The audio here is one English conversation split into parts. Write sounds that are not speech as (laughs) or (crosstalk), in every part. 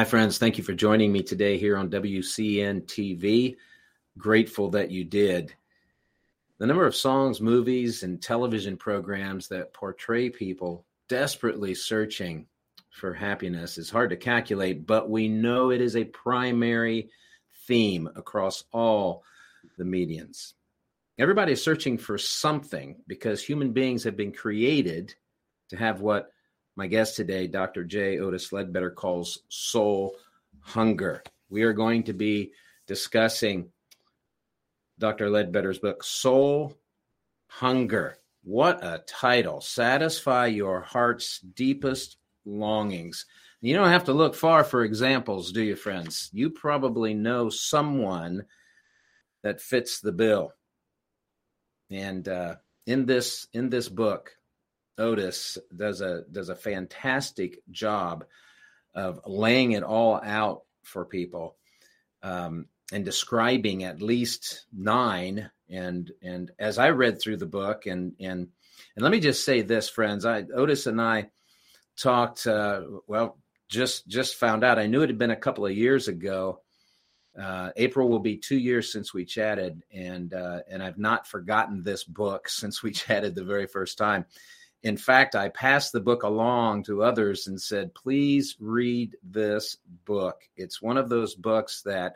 Hi, friends. Thank you for joining me today here on WCN TV. Grateful that you did. The number of songs, movies, and television programs that portray people desperately searching for happiness is hard to calculate, but we know it is a primary theme across all the medians. Everybody is searching for something because human beings have been created to have what my guest today, Dr. J. Otis Ledbetter, calls soul hunger. We are going to be discussing Dr. Ledbetter's book, Soul Hunger. What a title! Satisfy your heart's deepest longings. You don't have to look far for examples, do you, friends? You probably know someone that fits the bill. And uh, in this in this book, Otis does a does a fantastic job of laying it all out for people um, and describing at least nine. And and as I read through the book, and and and let me just say this, friends, I Otis and I talked. Uh, well, just just found out. I knew it had been a couple of years ago. Uh, April will be two years since we chatted, and uh, and I've not forgotten this book since we (laughs) chatted the very first time in fact, I passed the book along to others and said, please read this book. It's one of those books that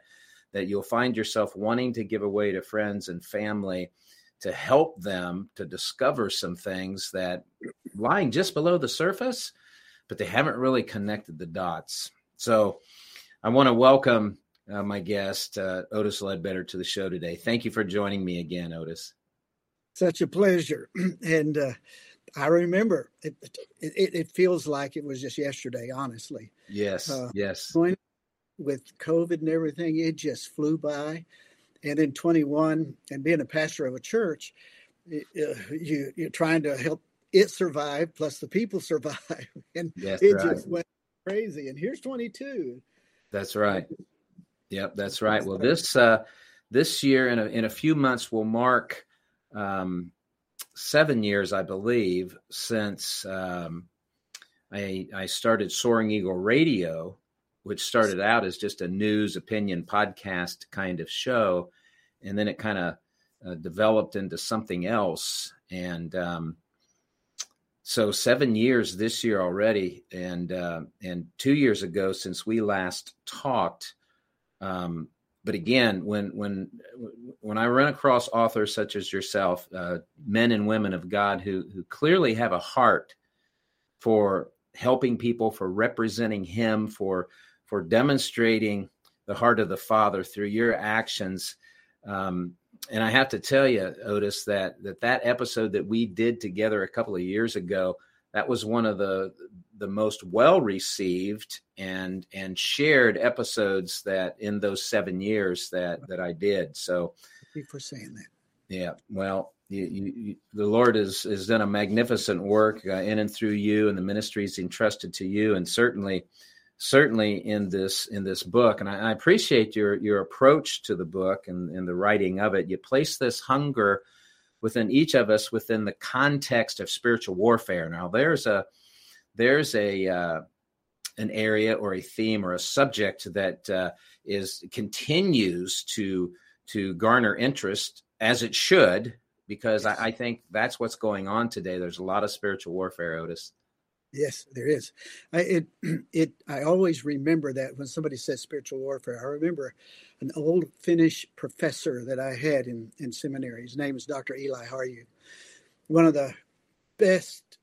that you'll find yourself wanting to give away to friends and family to help them to discover some things that lying just below the surface, but they haven't really connected the dots. So I want to welcome uh, my guest, uh, Otis Ledbetter, to the show today. Thank you for joining me again, Otis. Such a pleasure. (clears throat) and uh, I remember it, it, it. feels like it was just yesterday, honestly. Yes. Uh, yes. With COVID and everything, it just flew by. And in 21, and being a pastor of a church, uh, you you're trying to help it survive, plus the people (laughs) survive, and yes, it right. just went crazy. And here's 22. That's right. Yep, that's right. Well, (laughs) this uh, this year in a in a few months will mark um, seven years, I believe, since um, I, I started Soaring Eagle Radio, which started out as just a news opinion podcast kind of show, and then it kind of uh, developed into something else. And um, so, seven years this year already, and uh, and two years ago since we last talked. Um, but again, when when when I run across authors such as yourself, uh, men and women of God who who clearly have a heart for helping people, for representing Him, for for demonstrating the heart of the Father through your actions. Um, and I have to tell you, Otis, that that that episode that we did together a couple of years ago, that was one of the the most well received and and shared episodes that in those seven years that that I did. So, thank you for saying that. Yeah, well, you, you, the Lord has has done a magnificent work uh, in and through you, and the ministries entrusted to you, and certainly certainly in this in this book, and I, I appreciate your your approach to the book and, and the writing of it. You place this hunger within each of us within the context of spiritual warfare. Now, there's a there's a uh, an area or a theme or a subject that uh, is continues to to garner interest as it should because I, I, think that's what's going on today. There's a lot of spiritual warfare, Otis. Yes, there is. I, it (clears throat) it I always remember that when somebody says spiritual warfare. I remember an old Finnish professor that I had in in seminary. His name is Dr. Eli Harju. One of the best.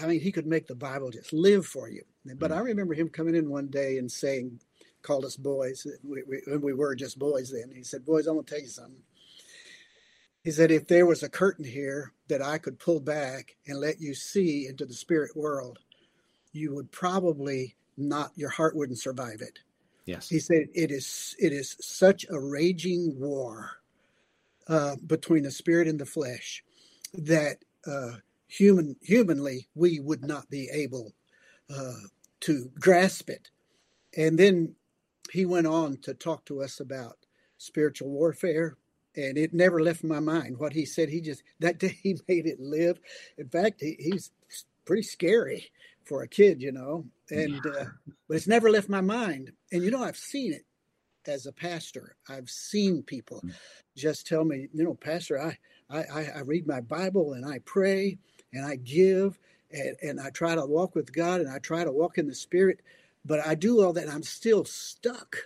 I mean, he could make the Bible just live for you. But I remember him coming in one day and saying, called us boys. We, we, we were just boys then. He said, "Boys, I'm gonna tell you something." He said, if there was a curtain here that I could pull back and let you see into the spirit world, you would probably not, your heart wouldn't survive it. Yes. He said, it is, it is such a raging war uh, between the spirit and the flesh that uh, human, humanly, we would not be able uh, to grasp it. And then he went on to talk to us about spiritual warfare and it never left my mind what he said. He just (laughs) that day he made it live. In fact, he, he's pretty scary for a kid, you know. And uh, but it's never left my mind. And you know, I've seen it as a pastor. I've seen people mm. just tell me, you know, Pastor, I I, I read my Bible and I pray and I give and, and I try to walk with God and I try to walk in the Spirit, but I do all that. and I'm still stuck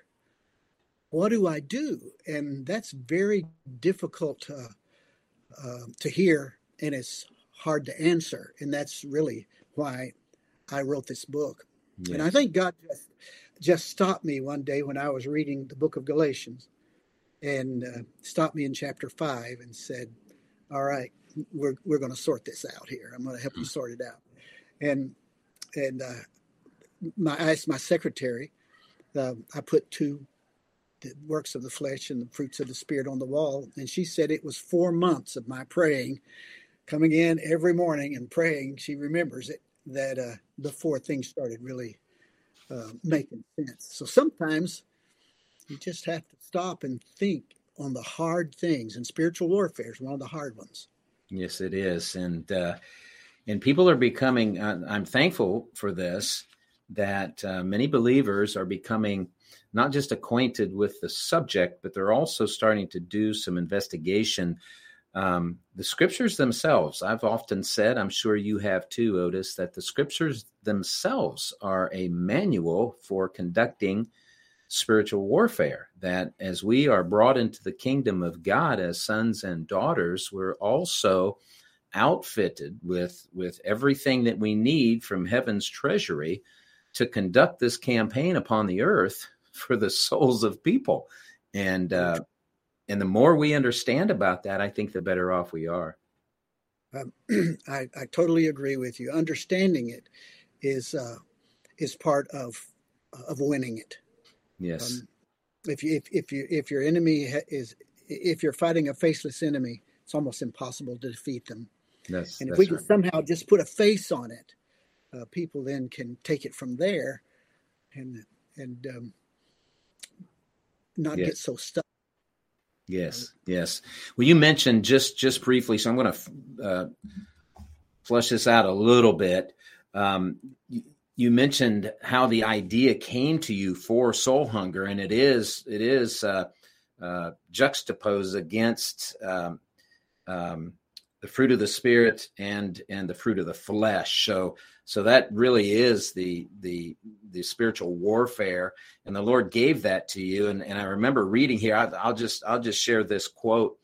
what do I do? And that's very difficult uh, uh, to hear, and it's hard to answer. And that's really why I wrote this book. Yes. And I think God just, just stopped me one day when I was reading the book of Galatians and uh, stopped me in chapter five and said, All right, we're, we're going to sort this out here. I'm going to help you hmm. sort it out. And, and uh, my, I asked my secretary, uh, I put two the works of the flesh and the fruits of the spirit on the wall. And she said it was four months of my praying, coming in every morning and praying. She remembers it that uh, before things started really uh, making sense. So sometimes you just have to stop and think on the hard things, and spiritual warfare is one of the hard ones. Yes, it is, and uh, and people are becoming. Uh, I'm thankful for this that uh, many believers are becoming not just acquainted with the subject, but they're also starting to do some investigation. Um, the scriptures themselves, I've often said, I'm sure you have too, Otis, that the scriptures themselves are a manual for conducting spiritual warfare. That as we are brought into the kingdom of God as sons and daughters, we're also outfitted with with everything that we need from heaven's treasury to conduct this campaign upon the earth (laughs) for the souls of people. And uh, and the more we understand about that, I think the better off we are. Um, (clears throat) I, I totally agree with you. Understanding it is uh, is part of of winning it. Yes. Um, if you if, if you if your enemy is if you're fighting a faceless enemy, it's almost impossible to defeat them. That's, and if we can right. somehow just put a face on it, uh, people then can take it from there, and and um, not yes. get so stuck. Yes, yes. Well, you mentioned just just briefly, so I'm going to uh, flush this out a little bit. Um, you, mentioned how the idea came to you for soul hunger, and it is it is uh, uh, juxtaposed against um, um, the fruit of the spirit and and the fruit of the flesh. So so that really is the the the spiritual warfare, and the Lord gave that to you. And, and I remember reading here. I, will just I'll just share this quote,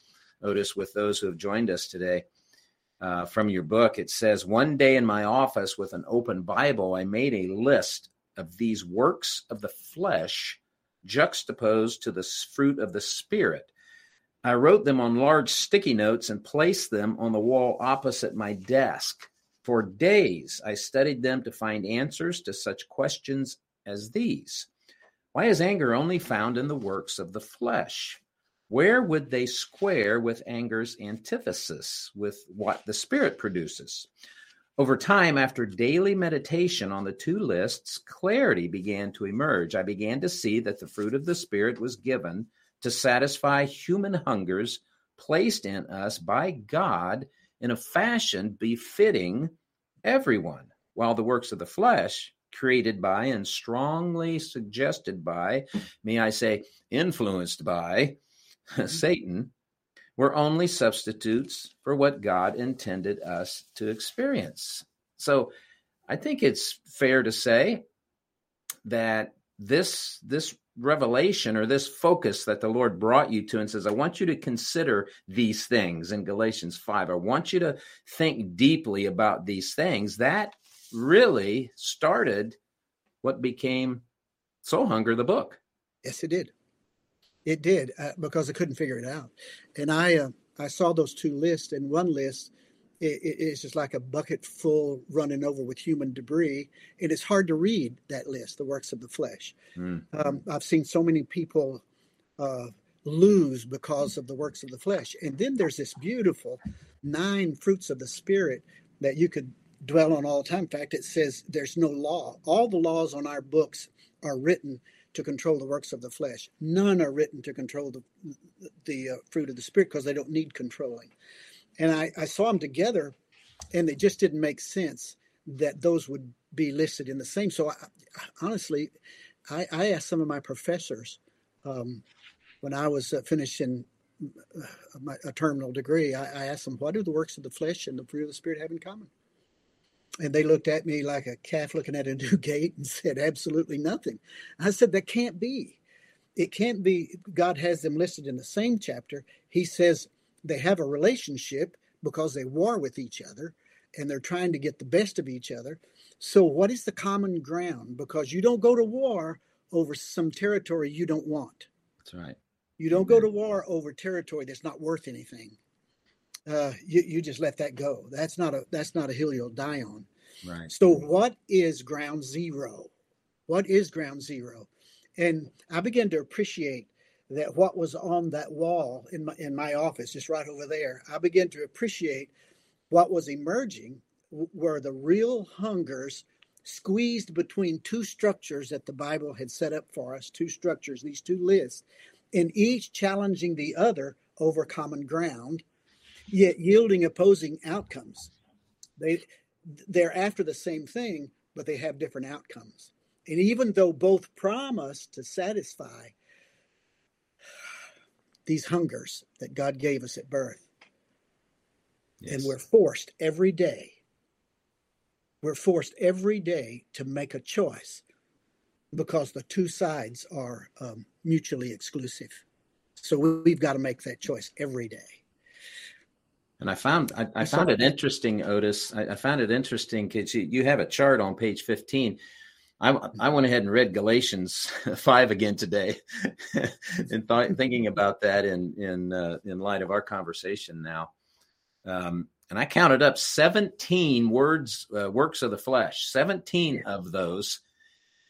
Otis, with those who have joined us today. Uh, from your book, it says, "One day in my office with an open Bible, I made a list of these works of the flesh juxtaposed to the fruit of the spirit." I wrote them on large sticky notes and placed them on the wall opposite my desk. For days, I studied them to find answers to such questions as these Why is anger only found in the works of the flesh? Where would they square with anger's antithesis, with what the Spirit produces? Over time, after daily meditation on the two lists, clarity began to emerge. I began to see that the fruit of the Spirit was given to satisfy human hungers placed in us by God in a fashion befitting everyone, while the works of the flesh, created by and strongly suggested by, may I say, influenced by. (laughs) Satan, were only substitutes for what God intended us to experience. So I think it's fair to say that this this revelation or this focus that the Lord brought you to and says, I want you to consider these things in Galatians 5. I want you to think deeply about these things. That really started what became Soul Hunger, the book. Yes, it did. It did uh, because I couldn't figure it out, and I uh, I saw those two lists, and one list it, it's just like a bucket full running over with human debris, and it's hard to read that list, the works of the flesh. Mm. Um, I've seen so many people uh, lose because of the works of the flesh, and then there's this beautiful nine fruits of the spirit that you could dwell on all the time. In fact, it says there's no law. All the laws on our books are written to control the works of the flesh. None are written to control the the uh, fruit of the spirit because they don't need controlling. And I, I saw them together, and it just didn't make sense that those would be listed in the same. So I, honestly, I, I, asked some of my professors um, when I was uh, finishing uh, my, a terminal degree. I, I asked them, "What do the works of the flesh and the fruit of the spirit have in common?" And they looked at me like a calf looking at a new gate and said, absolutely nothing. I said, that can't be. It can't be. God has them listed in the same chapter. He says they have a relationship because they war with each other and they're trying to get the best of each other. So, what is the common ground? Because you don't go to war over some territory you don't want. That's right. You don't go to war over territory that's not worth anything uh, you, you just let that go. That's not a that's not a hill you'll die on. Right. So what is ground zero? What is ground zero? And I began to appreciate that what was on that wall in my in my office, just right over there. I began to appreciate what was emerging were the real hungers squeezed between two structures that the Bible had set up for us, two structures, these two lists, and each challenging the other over common ground yet yielding opposing outcomes. They they're after the same thing, but they have different outcomes. And even though both promise to satisfy these hungers that God gave us at birth, yes. and we're forced every day, we're forced every day to make a choice because the two sides are um, mutually exclusive. So we've got to make that choice every day. And I found I, I found it interesting, Otis. I, I found it interesting because you, you have a chart on page 15. I, I went ahead and read Galatians (laughs) five again today, (laughs) and th- thinking about that in in uh, in light of our conversation now. Um, and I counted up 17 words, uh, works of the flesh, 17 of those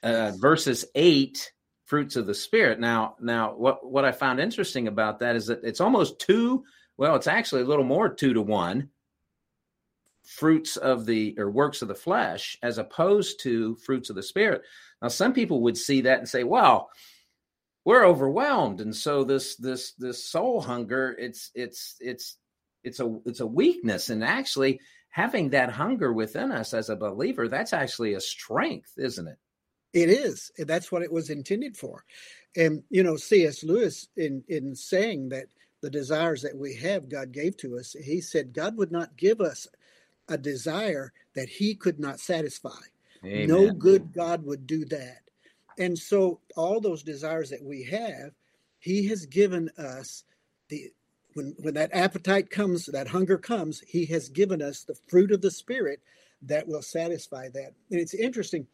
uh, versus eight fruits of the spirit. Now, now what what I found interesting about that is that it's almost two well, it's actually a little more two to one fruits of the or works of the flesh as opposed to fruits of the spirit. Now, some people would see that and say, "Well, we're overwhelmed, and so this this this soul hunger it's it's it's it's a it's a weakness, and actually." Having that hunger within us as a believer, that's actually a strength, isn't it? It is. That's what it was intended for. And you know, C.S. Lewis in in saying that the desires that we have, God gave to us. He said God would not give us a desire that He could not satisfy. Amen. No good God would do that. And so, all those desires that we have, He has given us the when when that appetite comes, that hunger comes, He has given us the fruit of the Spirit that will satisfy that. And it's interesting.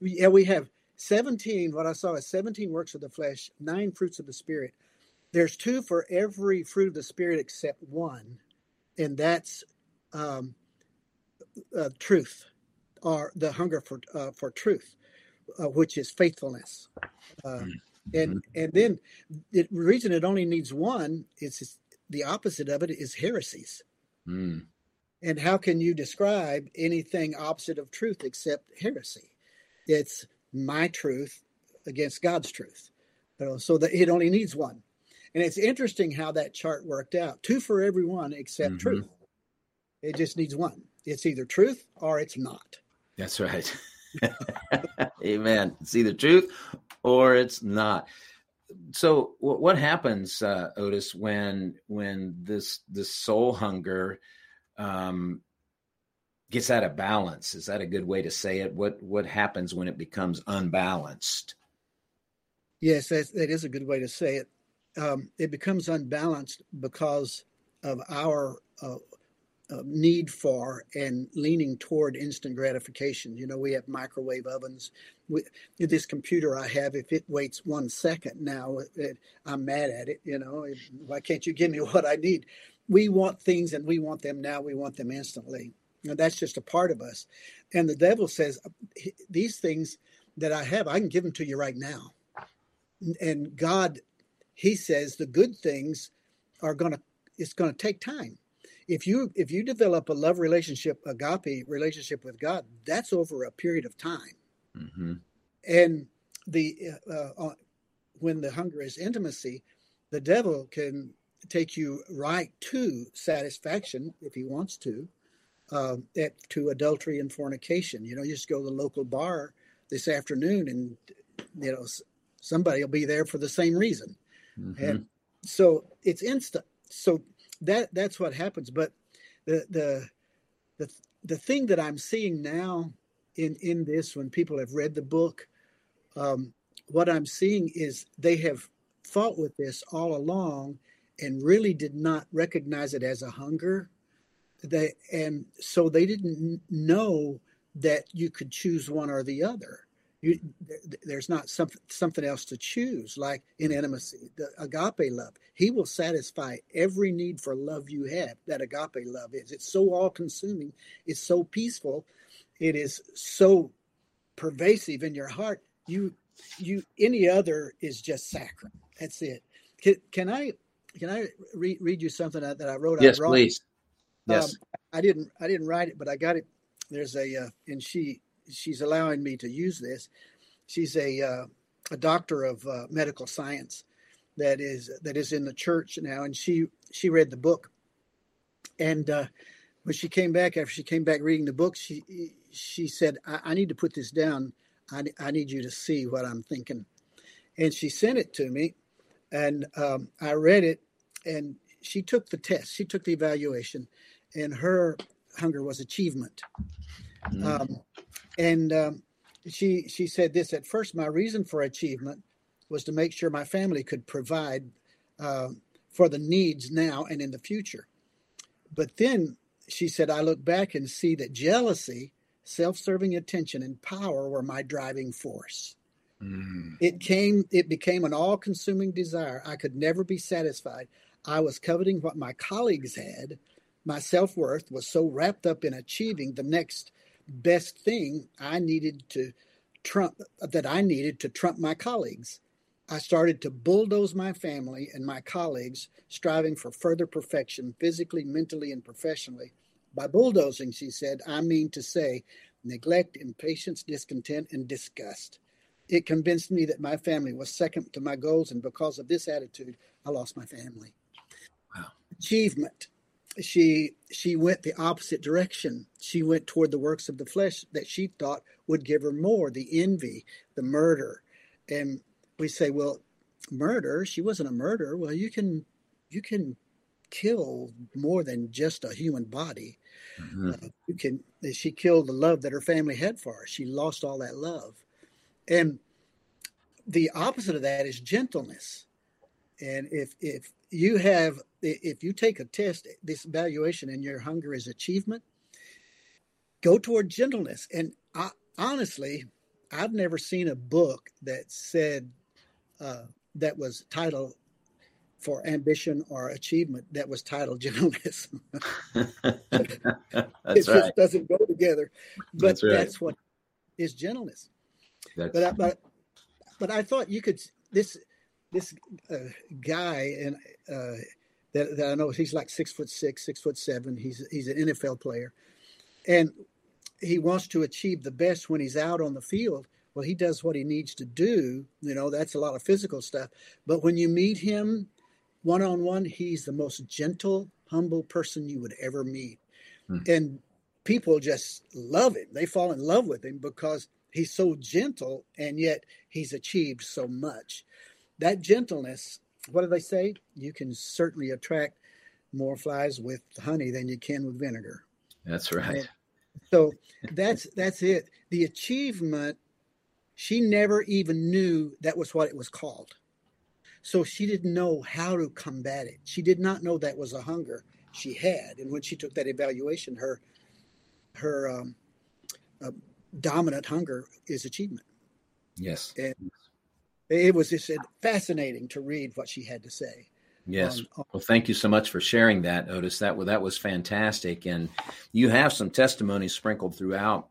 Yeah, we have 17, what I saw is 17 works of the flesh, nine fruits of the Spirit. There's two for every fruit of the Spirit except one, and that's um, uh, truth, or the hunger for uh, for truth, uh, which is faithfulness. Uh, mm-hmm. And and then the reason it only needs one is the opposite of it is heresies. Mm. And how can you describe anything opposite of truth except heresy? It's my truth against God's truth. You know, so that it only needs one. And it's interesting how that chart worked out. Two for everyone except mm-hmm. truth. It just needs one. It's either truth or it's not. That's right. (laughs) Amen. It's either truth or it's not. So, what happens, uh, Otis, when when this this soul hunger um, gets out of balance? Is that a good way to say it? What what happens when it becomes unbalanced? Yes, that, that is a good way to say it. Um, it becomes unbalanced because of our uh, uh, need for and leaning toward instant gratification. You know, we have microwave ovens. We, this computer I have, if it waits one second now, it, I'm mad at it. You know, why can't you give me (laughs) what I need? We want things and we want them now. We want them instantly. Know, that's just a part of us. And the devil says, these things that I have, I can give them to you right now. And God, He says, the good things are going to, it's going to take time. If you if you develop a love relationship agape relationship with god that's over a period of time. Mm-hmm. and the uh, uh, when the hunger is intimacy the devil can take you right to satisfaction if he wants to uh, at, to adultery and fornication. You know you just go to the local bar this afternoon and you know somebody will be there for the same reason mm-hmm. and so it's instant so that that's what happens. But the the the the thing that I'm seeing now in in this, when people have read the book, um, what I'm seeing is they have fought with this all along and really did not recognize it as a hunger. They and so they didn't know that you could choose one or the other. You, there's not something something else to choose like in intimacy the agape love. He will satisfy every need for love you have that agape love is. It's so all consuming it's so peaceful it is so pervasive in your heart you you any other is just saccharine that's it. Can, can i can i re- read you something that, that i wrote yes please. Yes. Um, i didn't i didn't write it but i got it. There's a uh, and she she's allowing me to use this. She's a uh, a doctor of uh, medical science that is that is in the church now, and she she read the book, and uh, when she came back after she came back reading the book, she she said, I, I need to put this down. I, I need you to see what I'm thinking," and she sent it to me, and um, I read it, and she took the test. She took the evaluation, and her hunger was achievement. Mm. Um, and um, she she said this at first. My reason for achievement was to make sure my family could provide uh, for the needs now and in the future. But then she said, I look back and see that jealousy, self-serving attention, and power were my driving force. Mm. It came. It became an all-consuming desire. I could never be satisfied. I was coveting what my colleagues had. My self-worth was so wrapped up in achieving the next best thing I needed to trump that I needed to trump my colleagues. I started to bulldoze my family and my colleagues, striving for further perfection physically, mentally, and professionally. By bulldozing, she said, I mean to say neglect, impatience, discontent, and disgust. It convinced me that my family was second to my goals, and because of this attitude, I lost my family. Wow. Achievement she she went the opposite direction. She went toward the works of the flesh that she thought would give her more, the envy, the murder. And we say, well, murder, she wasn't a murderer. Well, you can you can kill more than just a human body. Mm-hmm. Uh, you can she killed the love that her family had for her. She lost all that love. And the opposite of that is gentleness. And if if you have if you take a test, this evaluation, and your hunger is achievement, go toward gentleness. And I, honestly, I've never seen a book that said uh, that was titled for ambition or achievement that was titled (laughs) gentleness. (laughs) it just right. doesn't go together. But that's, right. that's what is gentleness. That's... But I, but but I thought you could this this uh, guy and uh, that, that I know he's like six foot six, six foot seven. He's he's an NFL player, and he wants to achieve the best when he's out on the field. Well, he does what he needs to do. You know, that's a lot of physical stuff. But when you meet him one on one, he's the most gentle, humble person you would ever meet. Hmm. And people just love him. They fall in love with him because he's so gentle and yet he's achieved so much. That gentleness, what do they say? You can certainly attract more flies with honey than you can with vinegar. That's right. And so that's that's it. The achievement, she never even knew that was what it was called. So she didn't know how to combat it. She did not know that was a hunger she had. And when she took that evaluation, her her um, uh, dominant hunger is achievement. Yes. And it was just fascinating to read what she had to say. Yes. Um, well, thank you so much for sharing that, Otis. That that was fantastic, and you have some testimonies sprinkled throughout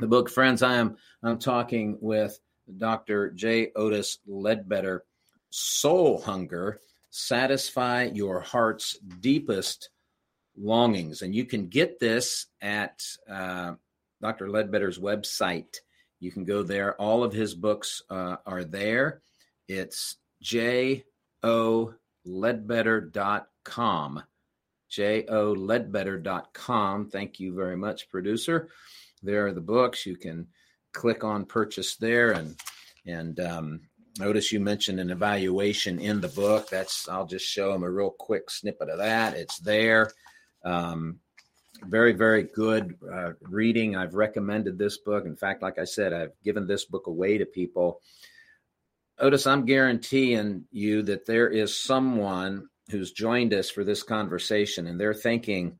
the book. Friends, I am I'm talking with Dr. J. Otis Ledbetter. Soul hunger satisfy your heart's deepest longings, and you can get this at uh, Dr. Ledbetter's website. You can go there. All of his books uh, are there. It's J O ledbetter.com. J O ledbetter.com. Thank you very much, producer. There are the books. You can click on purchase there and and um, notice you mentioned an evaluation in the book. That's I'll just show them a real quick snippet of that. It's there. Um, very very good uh, reading. I've recommended this book. In fact, like I said, I've given this book away to people Otis, I'm guaranteeing you that there is someone who's joined us for this conversation and they're thinking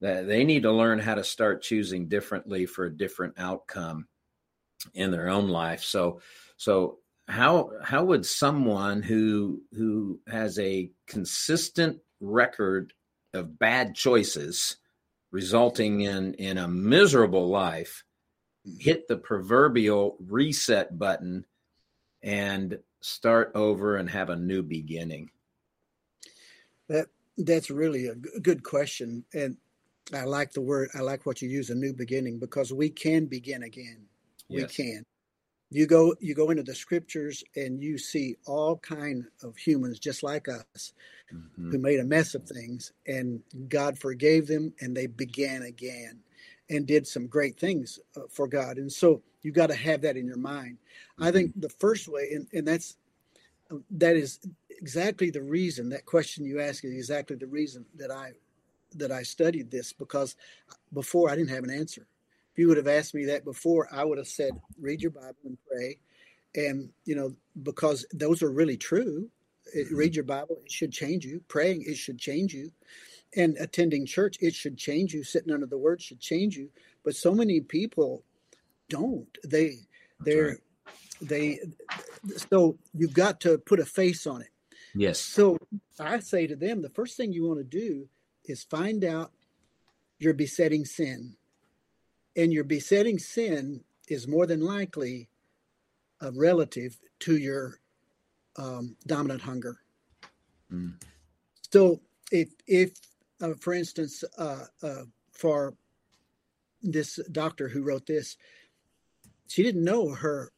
that they need to learn how to start choosing differently for a different outcome in their own life. So, so how how would someone who who has a consistent record of bad choices resulting in in a miserable life hmm. hit the proverbial reset button and start over and have a new beginning? That that's really a good question, and I like the word. I like what you use, a new beginning, because we can begin again. Yes. We can. You go you go into the scriptures and you see all kind of humans just like us mm-hmm. who made a mess of things and God forgave them and they began again and did some great things uh, for God. And so you got to have that in your mind. I think mm-hmm. the first way, and, and that's uh, that is exactly the reason that question you ask is exactly the reason that I that I studied this because before I didn't have an answer. If you would have asked me that before, I would have said, read your Bible and pray. And, you know, because those are really true. It, mm-hmm. read your Bible, it should change you. Praying, it should change you and attending church it should change you sitting under the word should change you but so many people don't they they're right. they so you've got to put a face on it yes so i say to them the first thing you want to do is find out your besetting sin and your besetting sin is more than likely a relative to your um, dominant hunger mm. so if if uh, for instance, uh, uh, for this doctor who wrote this, she didn't know her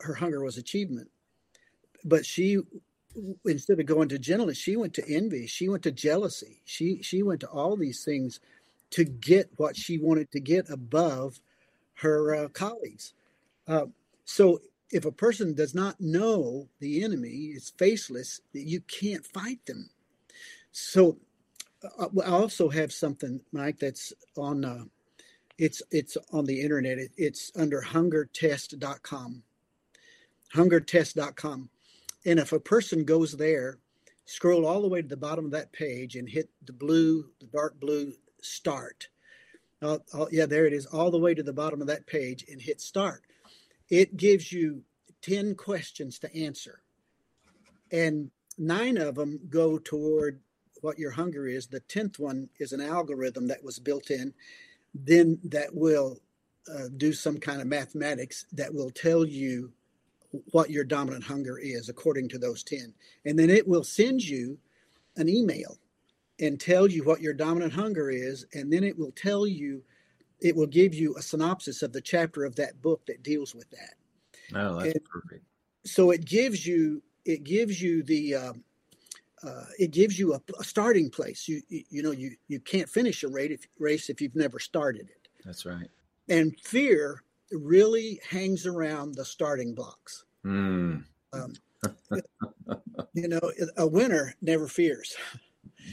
her hunger was achievement, but she instead of going to gentleness, she went to envy. She went to jealousy. She she went to all these things to get what she wanted to get above her uh, colleagues. Uh, so if a person does not know the enemy is faceless, you can't fight them. So uh, I also have something, Mike, that's on. Uh, it's it's on the internet. It, it's under hungertest.com. Hungertest.com, and if a person goes there, scroll all the way to the bottom of that page and hit the blue, the dark blue start. Uh, yeah, there it is, all the way to the bottom of that page and hit start. It gives you 10 questions to answer. And nine of them go toward what your hunger is. The tenth one is an algorithm that was built in, then that will uh, do some kind of mathematics that will tell you what your dominant hunger is according to those 10 and then it will send you an email and tell you what your dominant hunger is, and then it will tell you, it will give you a synopsis of the chapter of that book that deals with that. Oh, that's and perfect. So it gives you it gives you the um, uh, it gives you a, a, starting place. You, you, you know you you can't finish a race if, race if you've never started it. That's right. And fear really hangs around the starting blocks. Mm. Um, (laughs) you know, a winner never fears.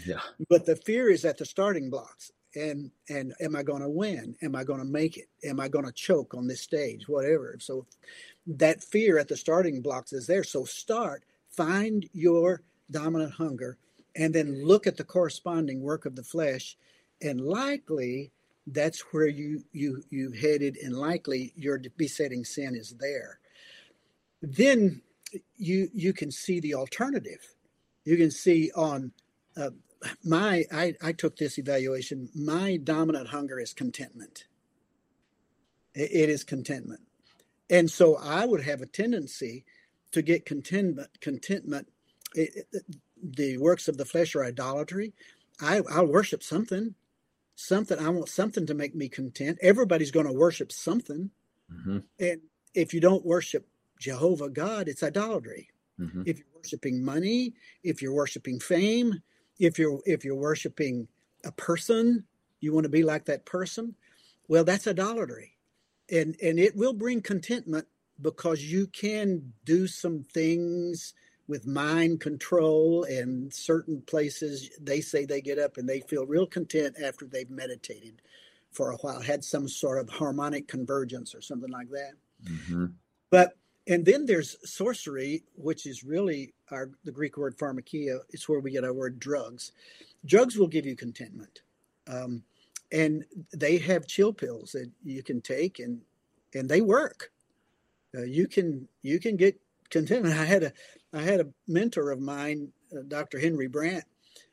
Yeah. But the fear is at the starting blocks. And and am I going to win? Am I going to make it? Am I going to choke on this stage? Whatever. So that fear at the starting blocks is there. So start, find your dominant hunger, and then look at the corresponding work of the flesh, and likely that's where you you you headed, and likely your besetting sin is there. Then you you can see the alternative. You can see on uh, my I, I took this evaluation. My dominant hunger is contentment. it, it is contentment, and so I would have a tendency to get contentment. Contentment. It, it, the works of the flesh are idolatry. I, I'll worship something, something. I want something to make me content. Everybody's going to worship something, mm-hmm. and if you don't worship Jehovah God, it's idolatry. Mm-hmm. If you're worshiping money, if you're worshiping fame, if you're if you're worshiping a person, you want to be like that person. Well, that's idolatry, and and it will bring contentment because you can do some things with mind control and certain places they say they get up and they feel real content after they've meditated for a while had some sort of harmonic convergence or something like that mm-hmm. but and then there's sorcery, which is really our the Greek word pharmakeia. It's where we get our word drugs. Drugs will give you contentment, um, and they have chill pills that you can take, and and they work. Uh, you can you can get contentment. I had a I had a mentor of mine, uh, Dr. Henry Brandt,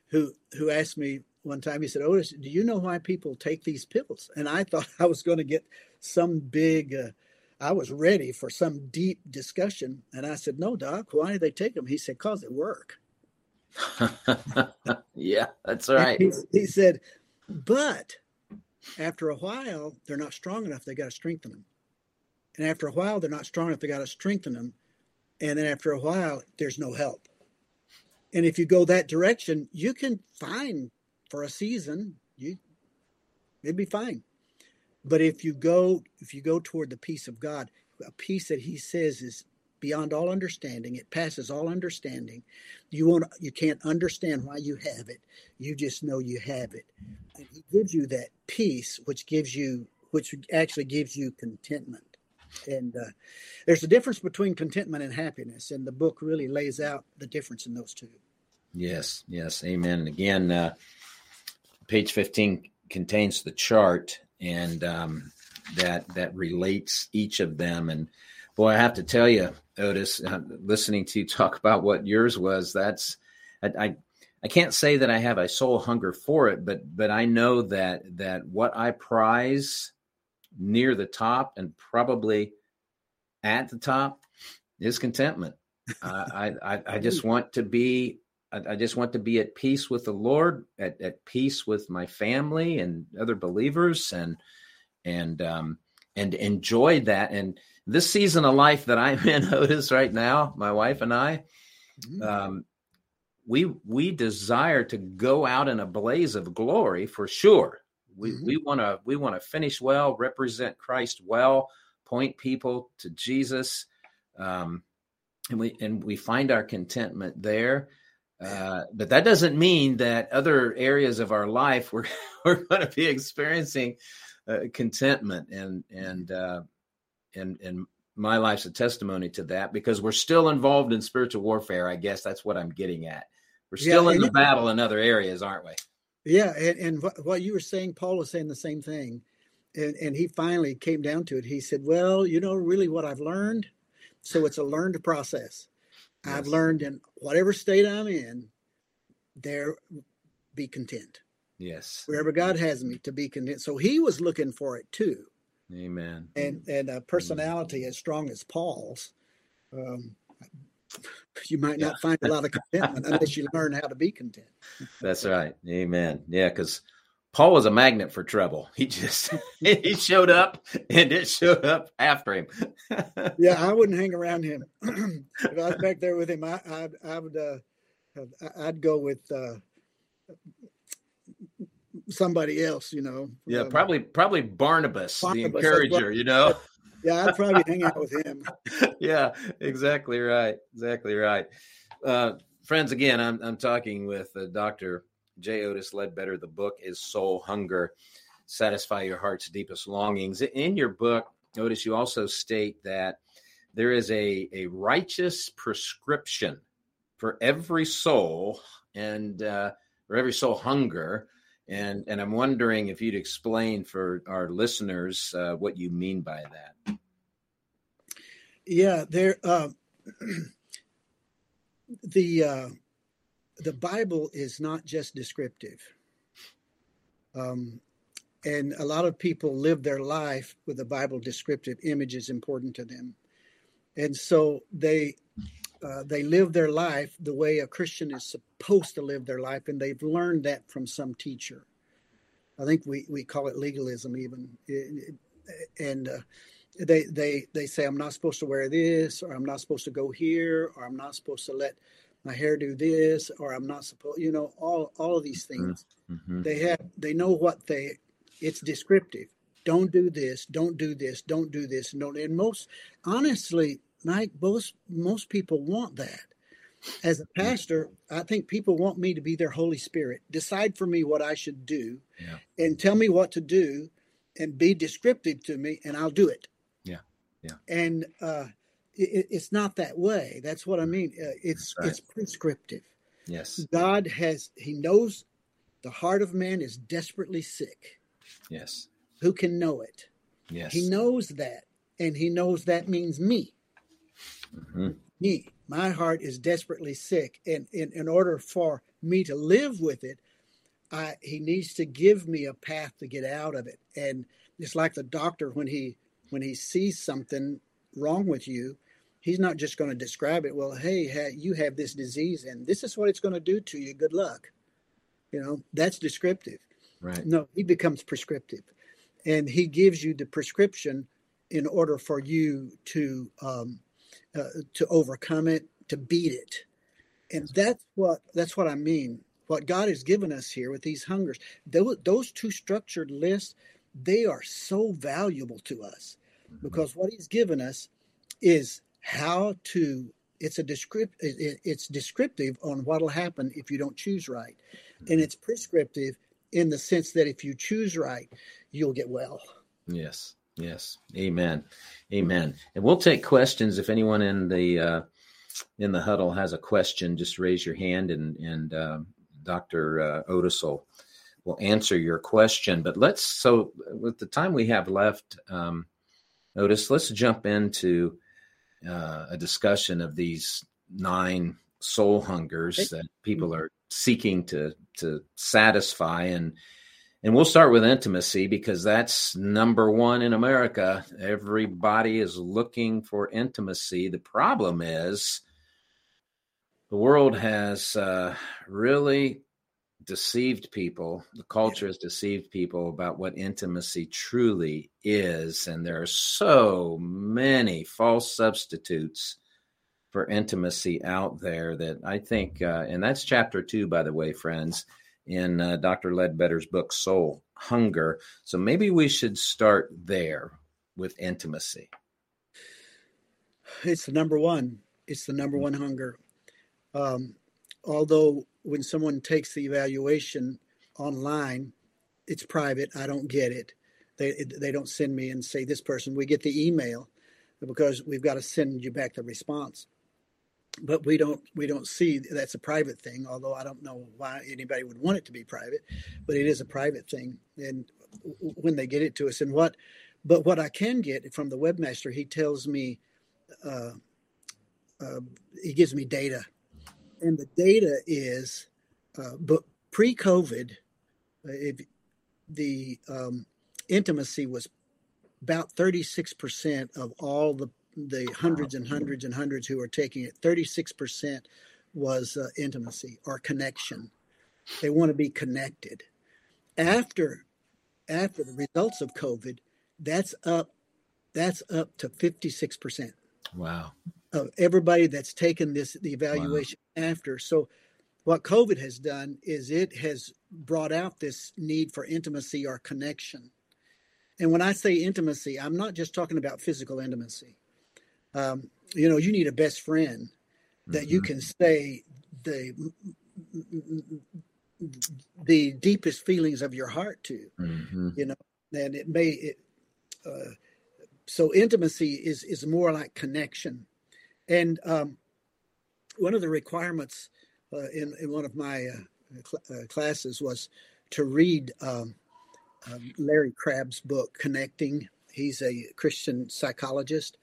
who who asked me one time. He said, "Otis, do you know why people take these pills?" And I thought (laughs) I was going to get some big. Uh, I was ready for some deep discussion. And I said, No, Doc, why do they take them? He said, Because they work. (laughs) yeah, that's right. He, he, said, But after a while, they're not strong enough. They got to strengthen them. And after a while, they're not strong enough. They got to strengthen them. And then after a while, there's no help. And if you go that direction, you can find for a season, you it'd be fine. But if you go if you go toward the peace of God, a peace that He says is beyond all understanding, it passes all understanding. You won't you can't understand why you have it. You just know you have it. And He gives you that peace, which gives you which actually gives you contentment. And uh, there's a difference between contentment and happiness, and the book really lays out the difference in those two. Yes, yes, amen. And Again, uh, page 15 contains the chart and um, that that relates each of them. And boy, I have to tell you, Otis, uh, listening to you (laughs) talk about what yours was, that's I, I I can't say that I have a soul hunger for it, but but I know that that what I prize near the top and probably at the top is contentment. uh, I, I I just want to be I, I, just want to be at peace with the Lord, at, at peace with my family and other believers, and and um, and enjoy that. And this season of life that I'm (laughs) in, Otis, right now, my wife and I, mm-hmm. um, we we desire to go out in a blaze of glory for sure. We mm-hmm. we want to we want to finish well, represent Christ well, point people to Jesus, um, and we and we find our contentment there. Uh, but that doesn't mean that other areas of our life we're (laughs) we're going to be experiencing uh, contentment and and uh, and and my life's a testimony to that because we're still involved in spiritual warfare. I guess that's what I'm getting at. We're still yeah, in the battle in other areas, aren't we? Yeah, and, and what, what you were saying, Paul was saying the same thing, and and he finally came down to it. He said, "Well, you know, really, what I've learned. So it's a learned process." Yes. I've learned in whatever state I'm in, there be content. Yes. Wherever God has me to be content. So he was looking for it too. Amen. And and a personality Amen. as strong as Paul's. Um, (laughs) you might not find a lot of contentment unless you learn how to be content. (laughs) That's right. Amen. Yeah, because Paul was a magnet for trouble. He just (laughs) he showed up and it showed up after him. (laughs) yeah, I wouldn't hang around him. (clears throat) if I was back there with him, I, I, I would uh, I'd go with uh, somebody else, you know. Yeah, um, probably probably Barnabas, Barnabas the encourager, you know. (laughs) yeah, I'd probably hang out with him. yeah, exactly right. Exactly right. Uh, friends, again, I'm I'm talking with uh, Dr. J. Otis Ledbetter. The book is Soul Hunger. Satisfy your heart's deepest longings. In your book, Otis, you also state that there is a, a righteous prescription for every soul and uh, for every soul hunger and and I'm wondering if you'd explain for our listeners uh, what you mean by that. Yeah, there. Uh, (clears throat) the uh, the Bible is not just descriptive, um, and a lot of people live their life with the Bible descriptive. Image is important to them, and so they uh, they live their life the way a Christian is supposed to live their life, and they've learned that from some teacher. I think we, we call it legalism, even. And uh, they they they say I'm not supposed to wear this, or I'm not supposed to go here, or I'm not supposed to let my hair do this, or I'm not supposed, you know, all all of these things. Mm-hmm. They have they know what they. It's descriptive. Don't do this. Don't do this. Don't do this. No, and most honestly, Mike, most most people want that. As a pastor, I think people want me to be their Holy Spirit. Decide for me what I should do, yeah. and tell me what to do, and be descriptive to me, and I'll do it. Yeah, yeah. And uh, it, it's not that way. That's what I mean. Uh, it's right. it's prescriptive. Yes. God has. He knows the heart of man is desperately sick. Yes. Who can know it? Yes. He knows that, and he knows that means me. Mm-hmm. Me, my heart is desperately sick, and in, in order for me to live with it, I, he needs to give me a path to get out of it. And it's like the doctor when he when he sees something wrong with you, he's not just going to describe it. Well, hey, you have this disease, and this is what it's going to do to you. Good luck. You know that's descriptive. Right. No, he becomes prescriptive, and he gives you the prescription in order for you to um, uh, to overcome it, to beat it. And that's what that's what I mean. What God has given us here with these hungers, those, those two structured lists, they are so valuable to us mm-hmm. because what He's given us is how to. It's a descript. It's descriptive on what'll happen if you don't choose right, and mm-hmm. it's prescriptive in the sense that if you choose right, you'll get well. Yes. Yes. Amen. Amen. And we'll take questions if anyone in the uh, in the huddle has a question. Just raise your hand, and and uh, Dr. Uh, Otis will will answer your question. But let's so with the time we have left, um, Otis, let's jump into uh, a discussion of these nine soul hungers that people are seeking to to satisfy and and we'll start with intimacy because that's number one in America. Everybody is looking for intimacy. The problem is the world has uh, really deceived people. The culture has deceived people about what intimacy truly is. And there are so many false substitutes for intimacy out there that I think, uh, and that's chapter two, by the way, friends in uh, Dr. Ledbetter's book, Soul Hunger. So maybe we should start there with intimacy. It's the number one. It's the number one hunger. Um, although when someone takes the evaluation online, it's private. I don't get it. They they don't send me and say this person. We get the email because we've got to send you back the response but we don't we don't see that's a private thing although i don't know why anybody would want it to be private but it is a private thing and when they get it to us and what but what i can get from the webmaster he tells me uh, uh, he gives me data and the data is uh, but pre-covid uh, if the um, intimacy was about 36% of all the the hundreds and hundreds and hundreds who are taking it, 36% was uh, intimacy or connection. They want to be connected. After after the results of COVID, that's up that's up to 56%. Wow. Of everybody that's taken this the evaluation wow. after. So what COVID has done is it has brought out this need for intimacy or connection. And when I say intimacy, I'm not just talking about physical intimacy. Um, you know, you need a best friend that mm-hmm. you can say the the deepest feelings of your heart to. Mm-hmm. You know, and it may it, uh, so intimacy is is more like connection, and um, one of the requirements uh, in in one of my uh, cl- uh, classes was to read um, um, Larry Crabb's book Connecting. He's a Christian psychologist,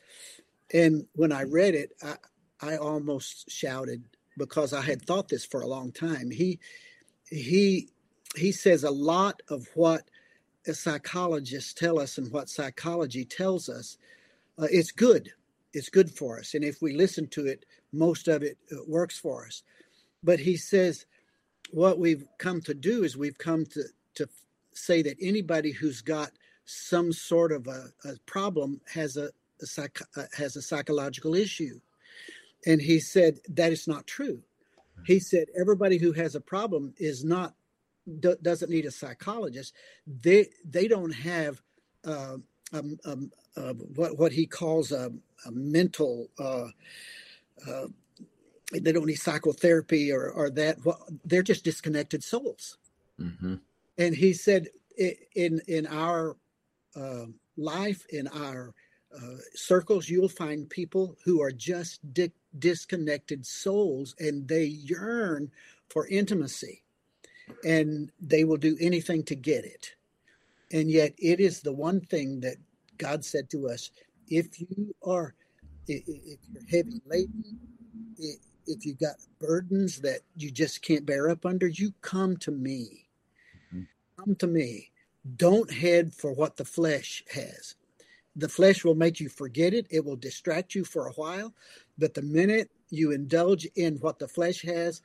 and when I read it, I, I almost shouted because I had thought this for a long time. He he he says a lot of what psychologists tell us and what psychology tells us uh, it's good. It's good for us. And if we listen to it most of it uh, works for us. But he says what we've come to do is we've come to to say that anybody who's got some sort of a, a problem has a, a psych, uh, has a psychological issue. And he said that is not true. He said everybody who has a problem is not d- doesn't need a psychologist. They they don't have uh, um, um, uh, what what he calls a, a mental. Uh, uh they don't need psychotherapy or or that. Well, they're just disconnected souls. Mm-hmm. And he said in in our uh, life in our uh, circles, you'll find people who are just di- disconnected souls and they yearn for intimacy and they will do anything to get it. And yet, it is the one thing that God said to us if you are, if you're heavy laden, if you've got burdens that you just can't bear up under, you come to me. Mm-hmm. Come to me. Don't head for what the flesh has the flesh will make you forget it. It will distract you for a while. But the minute you indulge in what the flesh has,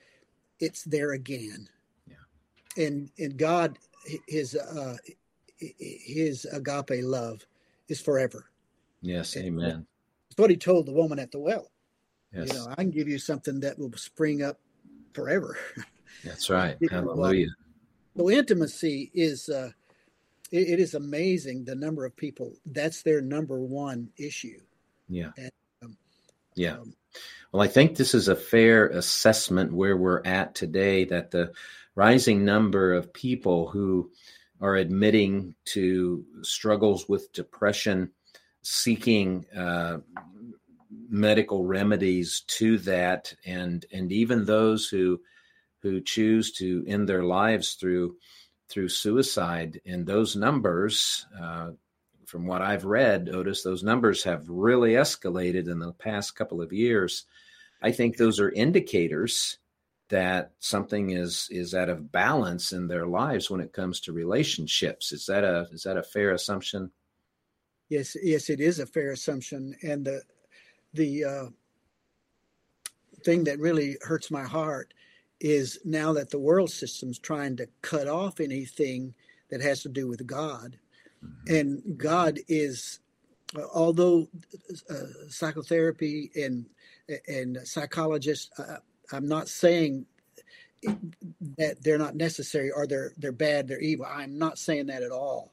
it's there again. And and God, his uh, his agape love is forever. Yes, and amen. It's what he told the woman at the well. Yes. You know, I can give you something that will spring up forever. (laughs) That's right. Hallelujah. So intimacy is uh, it, it is amazing the number of people that's their number one issue. Yeah. And, um, yeah. Um, well, I think this is a fair assessment where we're at today that the rising number of people who are admitting to struggles with depression, seeking uh, medical remedies to that, and and even those who who choose to end their lives through through suicide. And those numbers, uh, from what I've read, Otis, those numbers have really escalated in the past couple of years. I think those are indicators that something is is out of balance in their lives when it comes to relationships. Is that a is that a fair assumption? Yes, yes, it is a fair assumption. And the the uh, thing that really hurts my heart is now that the world system's trying to cut off anything that has to do with God. Mm-hmm. And God is, uh, although uh, psychotherapy and and psychologists, uh, I'm not saying that they're not necessary or they're they're bad, they're evil. I'm not saying that at all.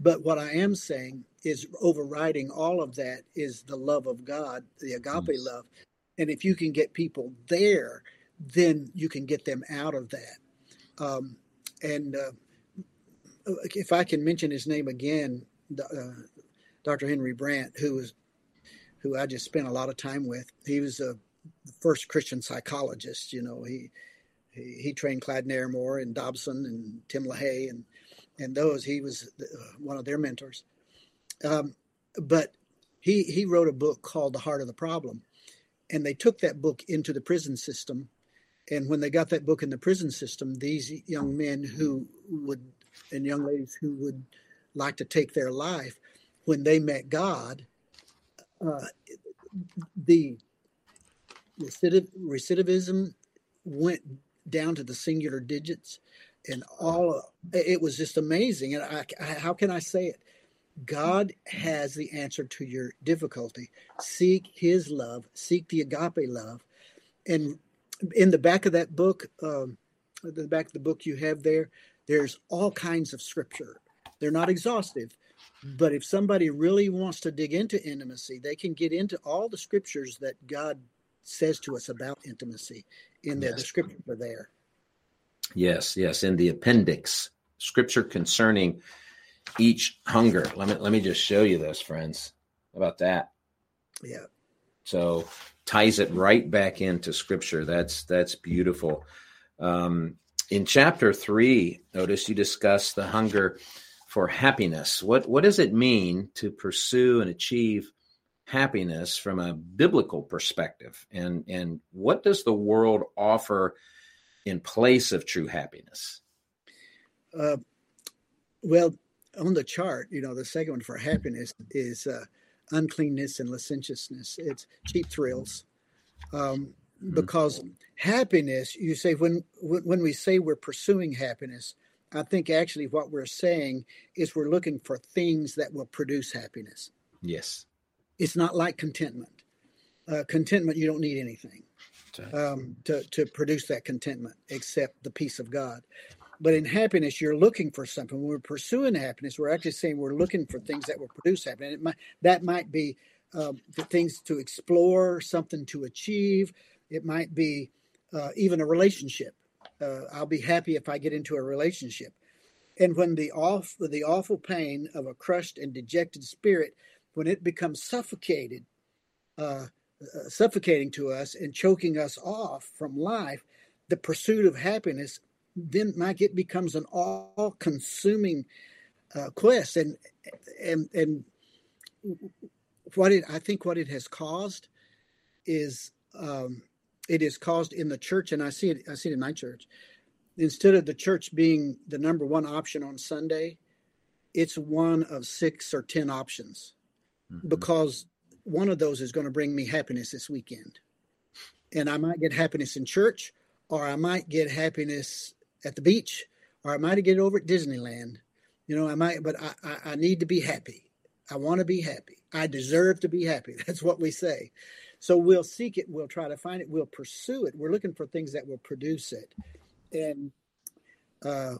But what I am saying is overriding all of that is the love of God, the agape yes. love. And if you can get people there then you can get them out of that. Um, and uh, if I can mention his name again, uh, Dr. Henry Brandt, who was who I just spent a lot of time with. He was a first Christian psychologist. You know, he he, he trained Clyde Narramore and Dobson and Tim LaHaye and and those. He was the, uh, one of their mentors. Um, but he he wrote a book called The Heart of the Problem, and they took that book into the prison system and when they got that book in the prison system, these young men who would and young ladies who would like to take their life, when they met God, uh, the recidiv- recidivism went down to the singular digits and all it was just amazing. And I, I, how can i say it? God has the answer to your difficulty. Seek his love seek the agape love. And in the back of that book um, the back of the book you have there there's all kinds of scripture. They're not exhaustive but if somebody really wants to dig into intimacy they can get into all the scriptures that god says to us about intimacy in there. Yes. The scriptures are there. Yes, yes. In the appendix, scripture concerning each hunger. Let me let me just show you this, friends. About that? Yeah. So ties it right back into scripture. That's that's beautiful. Um, in chapter three, Otis you discuss the hunger for happiness. What what does it mean to pursue and achieve happiness from a biblical perspective? And and what does the world offer in place of true happiness? Uh, well on the chart you know the second one for happiness is uh, uncleanness and licentiousness. It's cheap thrills. Um, mm-hmm. because mm-hmm. happiness you say when when we say we're pursuing happiness i think actually what we're saying is we're looking for things that will produce happiness. Yes it's not like contentment. Uh, contentment, you don't need anything um, to, to produce that contentment except the peace of God. But in happiness, you're looking for something. When we're pursuing happiness, we're actually saying we're looking for things that will produce happiness. Might, that might be um, the things to explore, something to achieve. It might be uh, even a relationship. Uh, I'll be happy if I get into a relationship. And when the off the awful pain of a crushed and dejected spirit when it becomes suffocated, uh, uh, suffocating to us and choking us off from life, the pursuit of happiness, then Mike, it becomes an all-consuming uh, quest, and and and what it I think what it has caused is um, it is caused in the church, and I see it I see it in my church. Instead of the church being the number one option on Sunday, it's one of six or ten options mm-hmm. because one of those is going to bring me happiness this weekend. And I might get happiness in church, or I might get happiness at the beach, or I might get it over at Disneyland. You know, I might, but I, I, I need to be happy. I want to be happy. I deserve to be happy. (laughs) That's what we say. So we'll seek it, we'll try to find it, we'll pursue it. We're looking for things that will produce it. And uh,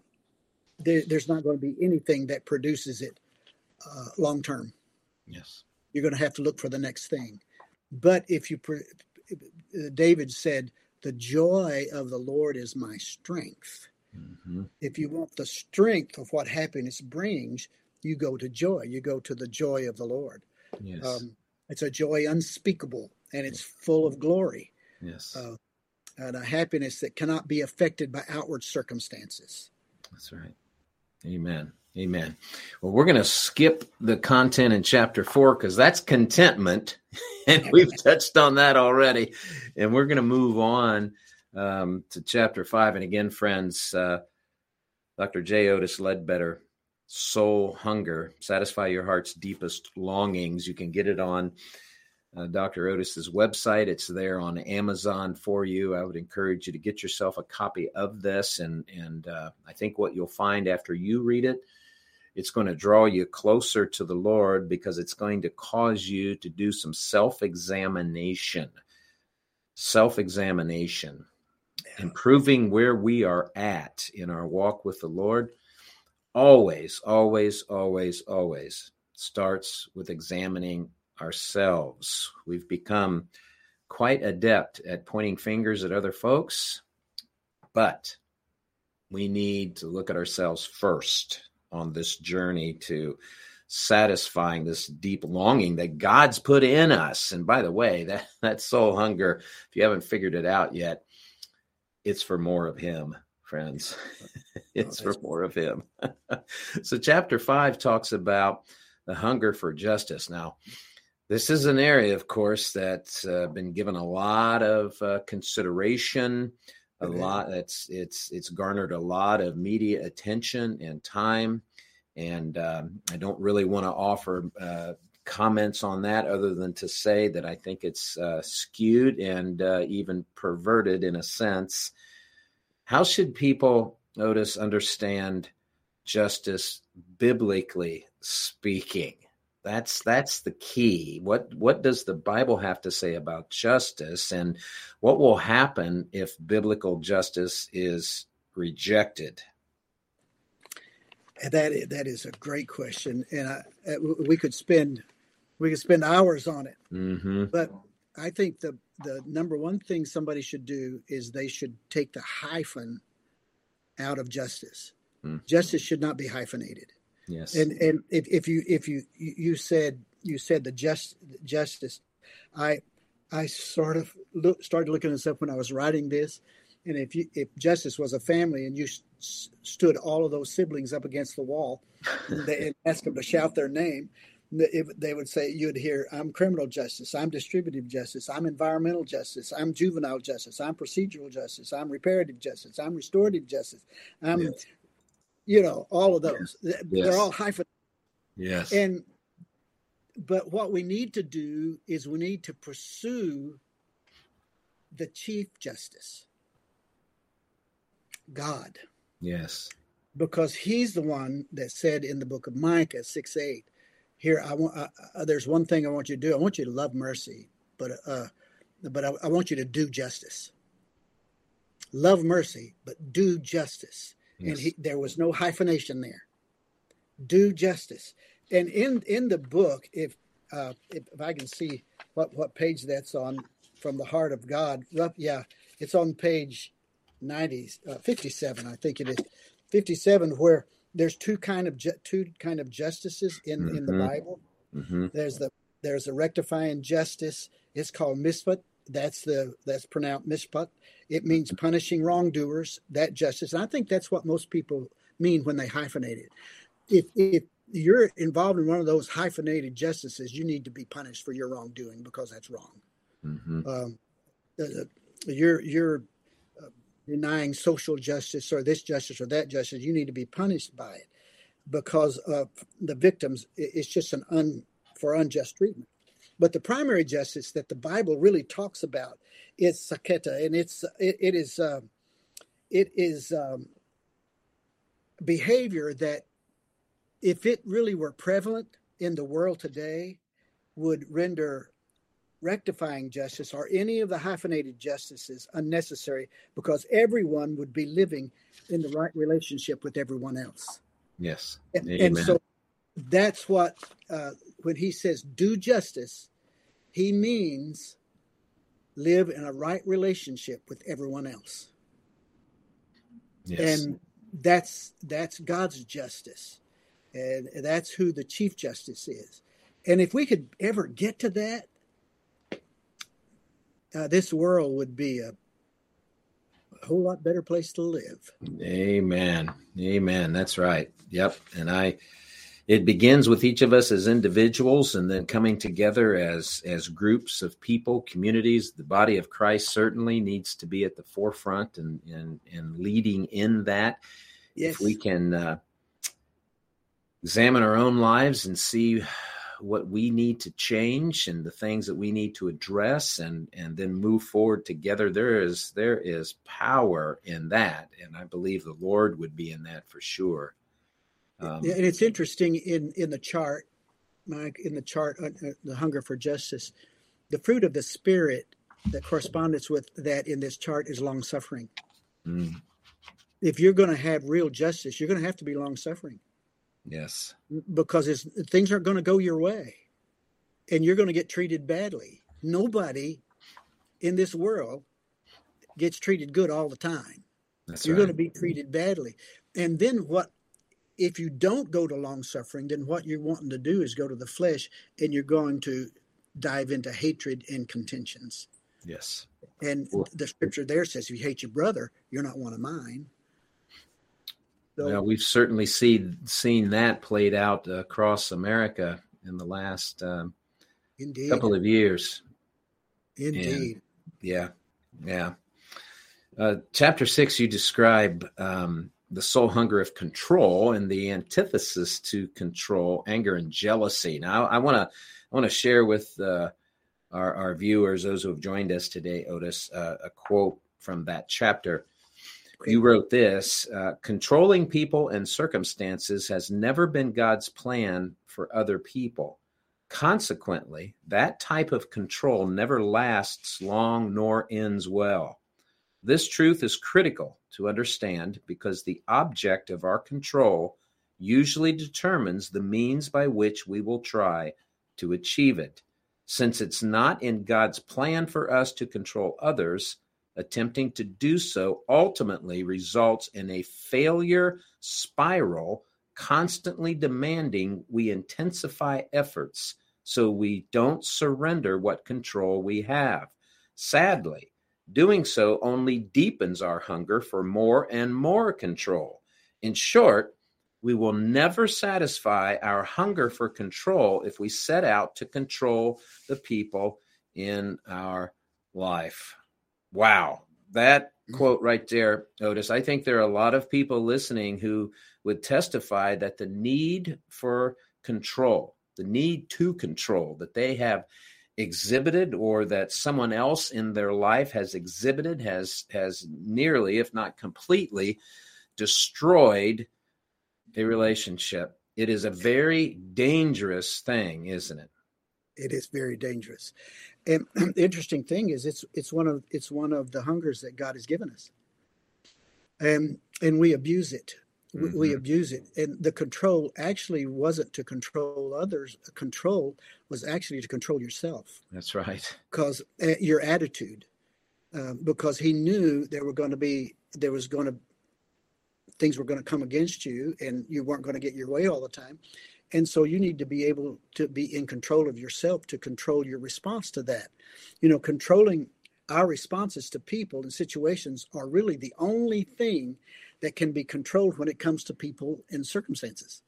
there, there's not going to be anything that produces it uh, long term. Yes. You're going to have to look for the next thing. But if you, David said, the joy of the Lord is my strength. Mm-hmm. If you want the strength of what happiness brings, you go to joy. You go to the joy of the Lord. Yes. Um, it's a joy unspeakable and it's full of glory. Yes. Uh, and a happiness that cannot be affected by outward circumstances. That's right. Amen. Amen. Well, we're going to skip the content in chapter four because that's contentment. (laughs) and we've touched on that already. And we're going to move on um, to chapter five. And again, friends, uh, Dr. J. Otis Ledbetter, Soul Hunger, Satisfy Your Heart's Deepest Longings. You can get it on uh, Dr. Otis's website. It's there on Amazon for you. I would encourage you to get yourself a copy of this. And, and uh, I think what you'll find after you read it it's going to draw you closer to the Lord because it's going to cause you to do some self examination. Self examination, improving where we are at in our walk with the Lord. Always, always, always, always starts with examining ourselves. We've become quite adept at pointing fingers at other folks, but we need to look at ourselves first on this journey to satisfying this deep longing that God's put in us. And by the way, (laughs) that, that soul hunger, if you haven't figured it out yet, it's for more of Him, friends. (laughs) it's for more of Him. (laughs) so, chapter five talks about the hunger for justice. Now, this is an area, of course, that's uh, been given a lot of uh, consideration a lot that's it's it's garnered a lot of media attention and time and um, i don't really want to offer uh, comments on that other than to say that I think it's uh, skewed and uh, even perverted in a sense. How should people, Otis understand justice biblically speaking? That's that's the key. What what does the Bible have to say about justice, and what will happen if biblical justice is rejected? That that is a great question, and I, uh, we could spend we could spend hours on it. Mm-hmm. But I think the the number one thing somebody should do is they should take the hyphen out of justice. Mm. Justice should not be hyphenated. Yes. And and if, if you if you you said you said the just justice, I I sort of look, started looking this up when I was writing this, and if you if justice was a family and you stood all of those siblings up against the wall and, (laughs) they, and asked them to shout their name, they would say you'd hear i'm criminal justice i'm distributive justice i'm environmental justice i'm juvenile justice i'm procedural justice i'm reparative justice i'm restorative justice i'm yes. You know all of those yes. they're all hyphen yes and but what we need to do is we need to pursue the chief justice god Yes. Because he's the one that said in the book of Micah 6 8, here, I want, there's one thing I want you to do. I want you to love mercy, but, uh, but I, I want you to do justice. Love mercy, but do justice. Yes. And he, there was no hyphenation there. Do justice. And in, in the book, if, uh, if, if I can see what, what page that's on from the heart of God, yeah, it's on page 90, uh, 57, I think it is 57, where there's two kind of ju- two kind of justices in mm-hmm. in the Bible. Mm-hmm. There's the there's a rectifying justice. It's called mishpat. That's the that's pronounced mishpat. It means punishing wrongdoers. That justice, and I think that's what most people mean when they hyphenate it. If if you're involved in one of those hyphenated justices, you need to be punished for your wrongdoing because that's wrong. Mm-hmm. Um, you're you're denying social justice or this justice or that justice, you need to be punished by it because of the victims. It's just an un for unjust treatment. But the primary justice that the Bible really talks about is saketa, and it's it, it is uh, it is um, behavior that, if it really were prevalent in the world today, would render rectifying justice or any of the hyphenated justices unnecessary because everyone would be living in the right relationship with everyone else. Yes. And, and so that's what, uh, when he says do justice, he means live in a right relationship with everyone else. Yes. And that's that's God's justice. And that's who the chief justice is. And if we could ever get to that, uh, this world would be a, a whole lot better place to live. Amen. Amen. That's right. Yep. And I, it begins with each of us as individuals and then coming together as as groups of people communities. The body of christ certainly needs to be at the forefront and and, and leading in that. Yes. if we can uh, examine our own lives and see what we need to change and the things that we need to address and and then move forward together there is there is power in that. And i believe the lord would be in that for sure um, and it's interesting in in the chart mike in the chart uh, uh, the hunger for justice the fruit of the spirit that corresponds with that in this chart is long suffering mm. if you're going to have real justice you're going to have to be long suffering Yes. Because things aren't going to go your way and you're going to get treated badly. Nobody in this world gets treated good all the time. That's you're right. going to be treated badly. And then what if you don't go to long suffering, then what you're wanting to do is go to the flesh and you're going to dive into hatred and contentions. Yes. And the scripture there says if you hate your brother, you're not one of mine. So, well, we've certainly seen seen that played out across America in the last um, couple of years. Indeed. And, yeah, yeah. Uh, chapter six, you describe um, the soul hunger of control and the antithesis to control, anger and jealousy. Now, I want to I want to share with uh, our, our viewers, those who have joined us today, Otis, uh, a quote from that chapter. You wrote this uh, controlling people and circumstances has never been God's plan for other people. Consequently, that type of control never lasts long nor ends well. This truth is critical to understand because the object of our control usually determines the means by which we will try to achieve it. Since it's not in God's plan for us to control others, attempting to do so ultimately results in a failure spiral, constantly demanding we intensify efforts so we don't surrender what control we have. Sadly, doing so only deepens our hunger for more and more control. In short, we will never satisfy our hunger for control if we set out to control the people in our life. Wow. That mm. quote right there, Otis, I think there are a lot of people listening who would testify that the need for control, the need to control that they have exhibited or that someone else in their life has exhibited has has nearly if not completely destroyed a relationship. It is a very dangerous thing, isn't it? It is very dangerous. And (clears throat) the interesting thing is it's it's one of it's one of the hungers that God has given us. And and we abuse it. Mm-hmm. We, abuse it. And the control actually wasn't to control others. Control was actually to control yourself. That's right. Because uh, your attitude. Um, because he knew there were going to be there was going to things were going to come against you and you weren't going to get your way all the time. And so you need to be able to be in control of yourself to control your response to that. You know, controlling our responses to people and situations are really the only thing that can be controlled when it comes to people and circumstances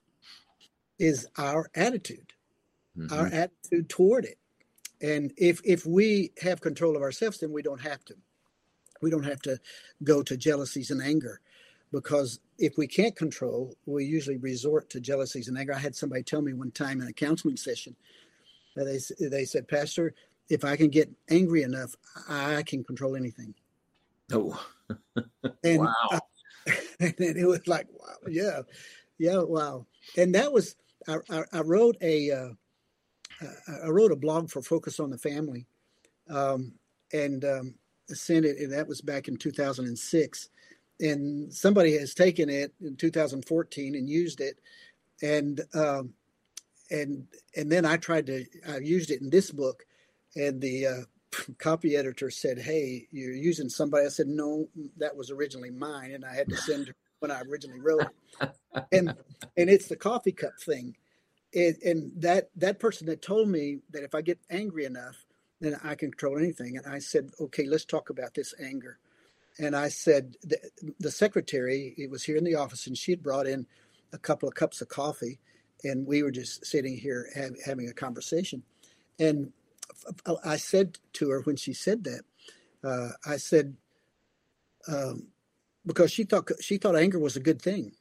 is our attitude, mm-hmm. our attitude toward it. And if if we have control of ourselves, then we don't have to. We don't have to go to jealousies and anger because if we can't control, we usually resort to jealousies and anger. I had somebody tell me one time in a counseling session that they they said, Pastor, if I can get angry enough, I can control anything. Oh, (laughs) and, wow! Uh, (laughs) and it was like, wow, yeah, yeah, wow. And that was I, I, I wrote a uh, I wrote a blog for Focus on the Family, um, and um, sent it. And that was back in 2006 and somebody has taken it in 2014 and used it, and um, and and then I tried to I used it in this book, and the uh, (laughs) copy editor said, "Hey, you're using somebody." I said, "No, that was originally mine, and I had to send her when I originally wrote it." and and it's the coffee cup thing, and, and that that person that told me that if I get angry enough, then I can control anything. And I said, "Okay, let's talk about this anger." and I said, the, the secretary, it was here in the office, and she had brought in a couple of cups of coffee, and we were just sitting here having a conversation. And I said to her when she said that, uh, I said, um, because she thought she thought anger was a good thing,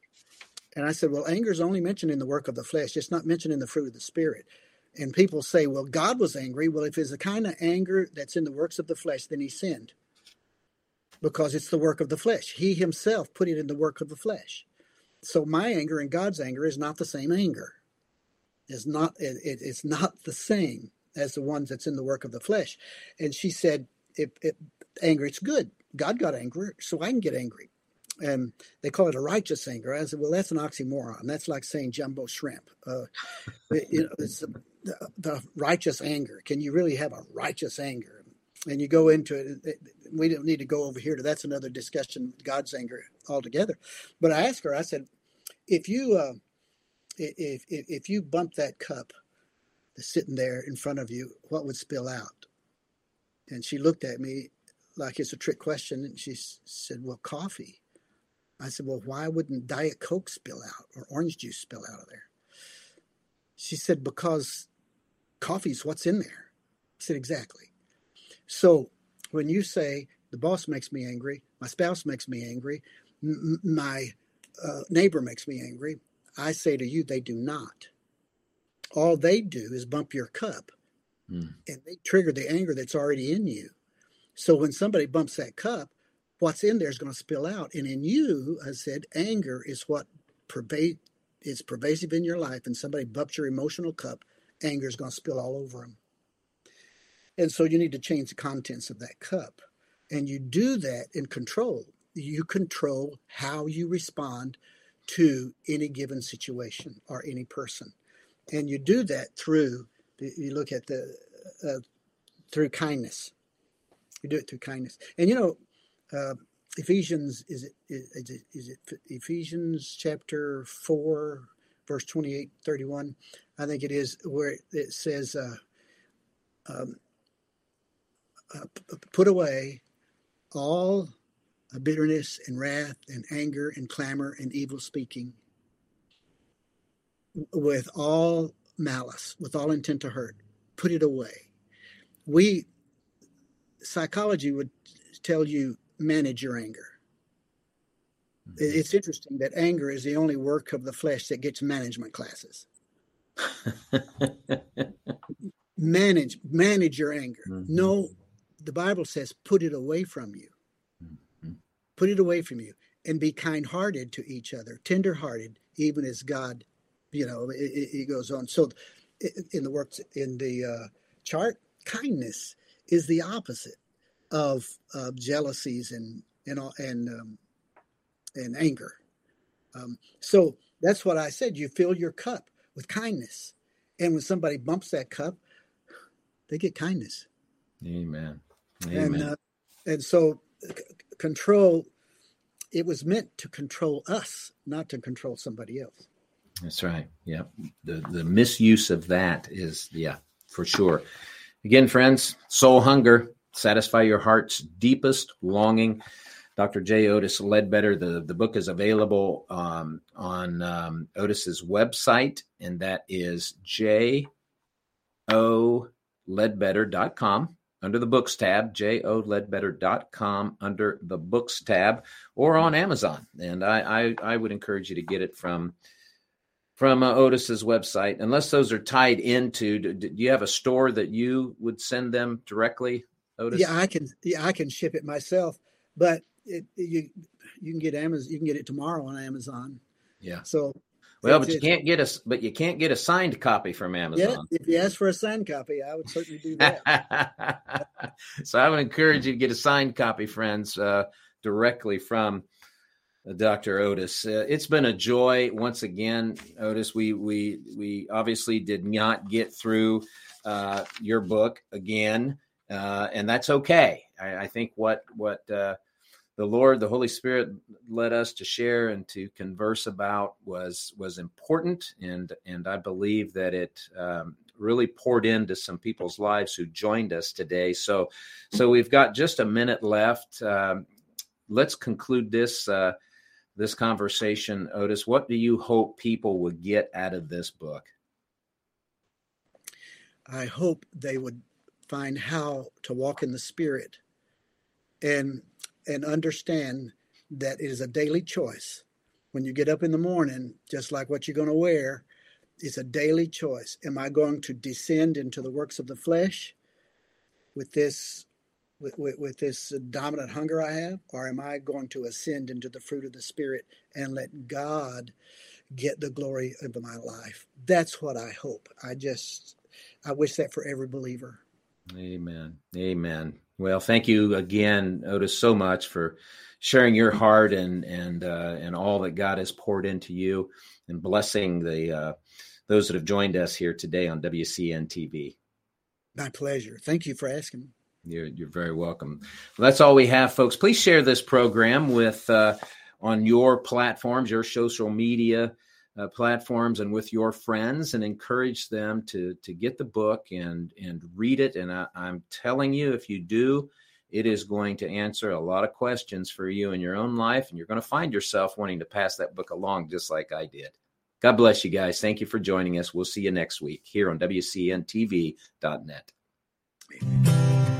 and I said, well, anger is only mentioned in the work of the flesh; it's not mentioned in the fruit of the spirit. And people say, well, God was angry. Well, if it's the kind of anger that's in the works of the flesh, then He sinned because it's the work of the flesh. He himself put it in the work of the flesh. So my anger and God's anger is not the same anger. Is not it, it, it's not the same as the ones that's in the work of the flesh. And she said, if, if anger, it's good. God got angry, so I can get angry. And they call it a righteous anger. I said, well, that's an oxymoron. That's like saying jumbo shrimp. Uh, (laughs) you know, it's the, the righteous anger. Can you really have a righteous anger? and you go into it. We don't need to go over here to that's another discussion, God's anger altogether. But I asked her, I said, if you uh, if, if if you bump that cup sitting there in front of you, what would spill out? And she looked at me like it's a trick question, and she said, "Well, coffee." I said, "Well, why wouldn't Diet Coke spill out or orange juice spill out of there?" She said, "Because coffee's what's in there." I said, "Exactly." So when you say the boss makes me angry, my spouse makes me angry, m- my uh, neighbor makes me angry, I say to you, they do not. All they do is bump your cup mm. and they trigger the anger that's already in you. So when somebody bumps that cup, what's in there is going to spill out. And in you, I said, anger is what pervade is pervasive in your life. And somebody bumps your emotional cup, anger is going to spill all over them. And so you need to change the contents of that cup. And you do that in control. You control how you respond to any given situation or any person. And you do that through, you look at the, uh, through kindness. You do it through kindness. And you know, uh, Ephesians, is it, is it, is it Ephesians chapter 4, verse 28, 31? I think it is, where it says, uh, um, uh, put away all bitterness and wrath and anger and clamor and evil speaking with all malice, with all intent to hurt. Put it away. We, psychology would tell you manage your anger. Mm-hmm. It's interesting that anger is the only work of the flesh that gets management classes. (laughs) manage manage your anger. Mm-hmm. No, the Bible says put it away from you. Mm-hmm. Put it away from you and be kind-hearted to each other, tender-hearted, even as God, you know, it, it goes on. So in the works in the uh, chart, kindness is the opposite of, of jealousies and and and um, and anger. Um, so that's what I said. You fill your cup with kindness, and when somebody bumps that cup, they get kindness. Amen. Amen. And uh, and so c- control. It was meant to control us, not to control somebody else. That's right. Yeah. The the misuse of that is yeah, for sure. Again, friends, soul hunger, satisfy your heart's deepest longing. Dr. J. Otis Ledbetter. The, the book is available um, on um, Otis's website, and that is J O Ledbetter.com under the books tab, joledbetter.com under the books tab, or on Amazon. And I, I, I would encourage you to get it from from uh, Otis's website, unless those are tied into. Do, do, you have a store that you would send them directly, Otis? Yeah, I can. Yeah, I can ship it myself, but it, you you can get Amazon. You can get it tomorrow on Amazon. Yeah. So well, but you can't get a but you can't get a signed copy from Amazon. Yeah, if you ask for a signed copy, I would certainly do that. (laughs) so I would encourage you to get a signed copy, friends, uh, directly from Dr. Otis. Uh, it's been a joy once again, Otis. We we we obviously did not get through uh, your book again, uh, and that's okay. I, I, think what what uh, the Lord, the Holy Spirit led us to share and to converse about was was important, and and I believe that it um, really poured into some people's lives who joined us today. So, so we've got just a minute left. Um, let's conclude this uh, this conversation, Otis. What do you hope people would get out of this book? I hope they would find how to walk in the Spirit and and understand that it is a daily choice. When you get up in the morning, just like what you're going to wear, it's a daily choice. Am I going to descend into the works of the flesh with this with, with, with, this dominant hunger I have, or am I going to ascend into the fruit of the Spirit and let God get the glory of my life? That's what I hope. I just, I wish that for every believer. Amen. Amen. Well, thank you again, Otis, so much for sharing your heart and and uh, and all that God has poured into you, and blessing the uh, those that have joined us here today on WCN TV. My pleasure. Thank you for asking. You're you're very welcome. Well, that's all we have, folks. Please share this program with uh, on your platforms, your social media uh, platforms and with your friends and encourage them to to get the book and and read it and I, i'm telling you if you do it is going to answer a lot of questions for you in your own life and you're going to find yourself wanting to pass that book along just like i did god bless you guys thank you for joining us we'll see you next week here on wcntv.net Amen.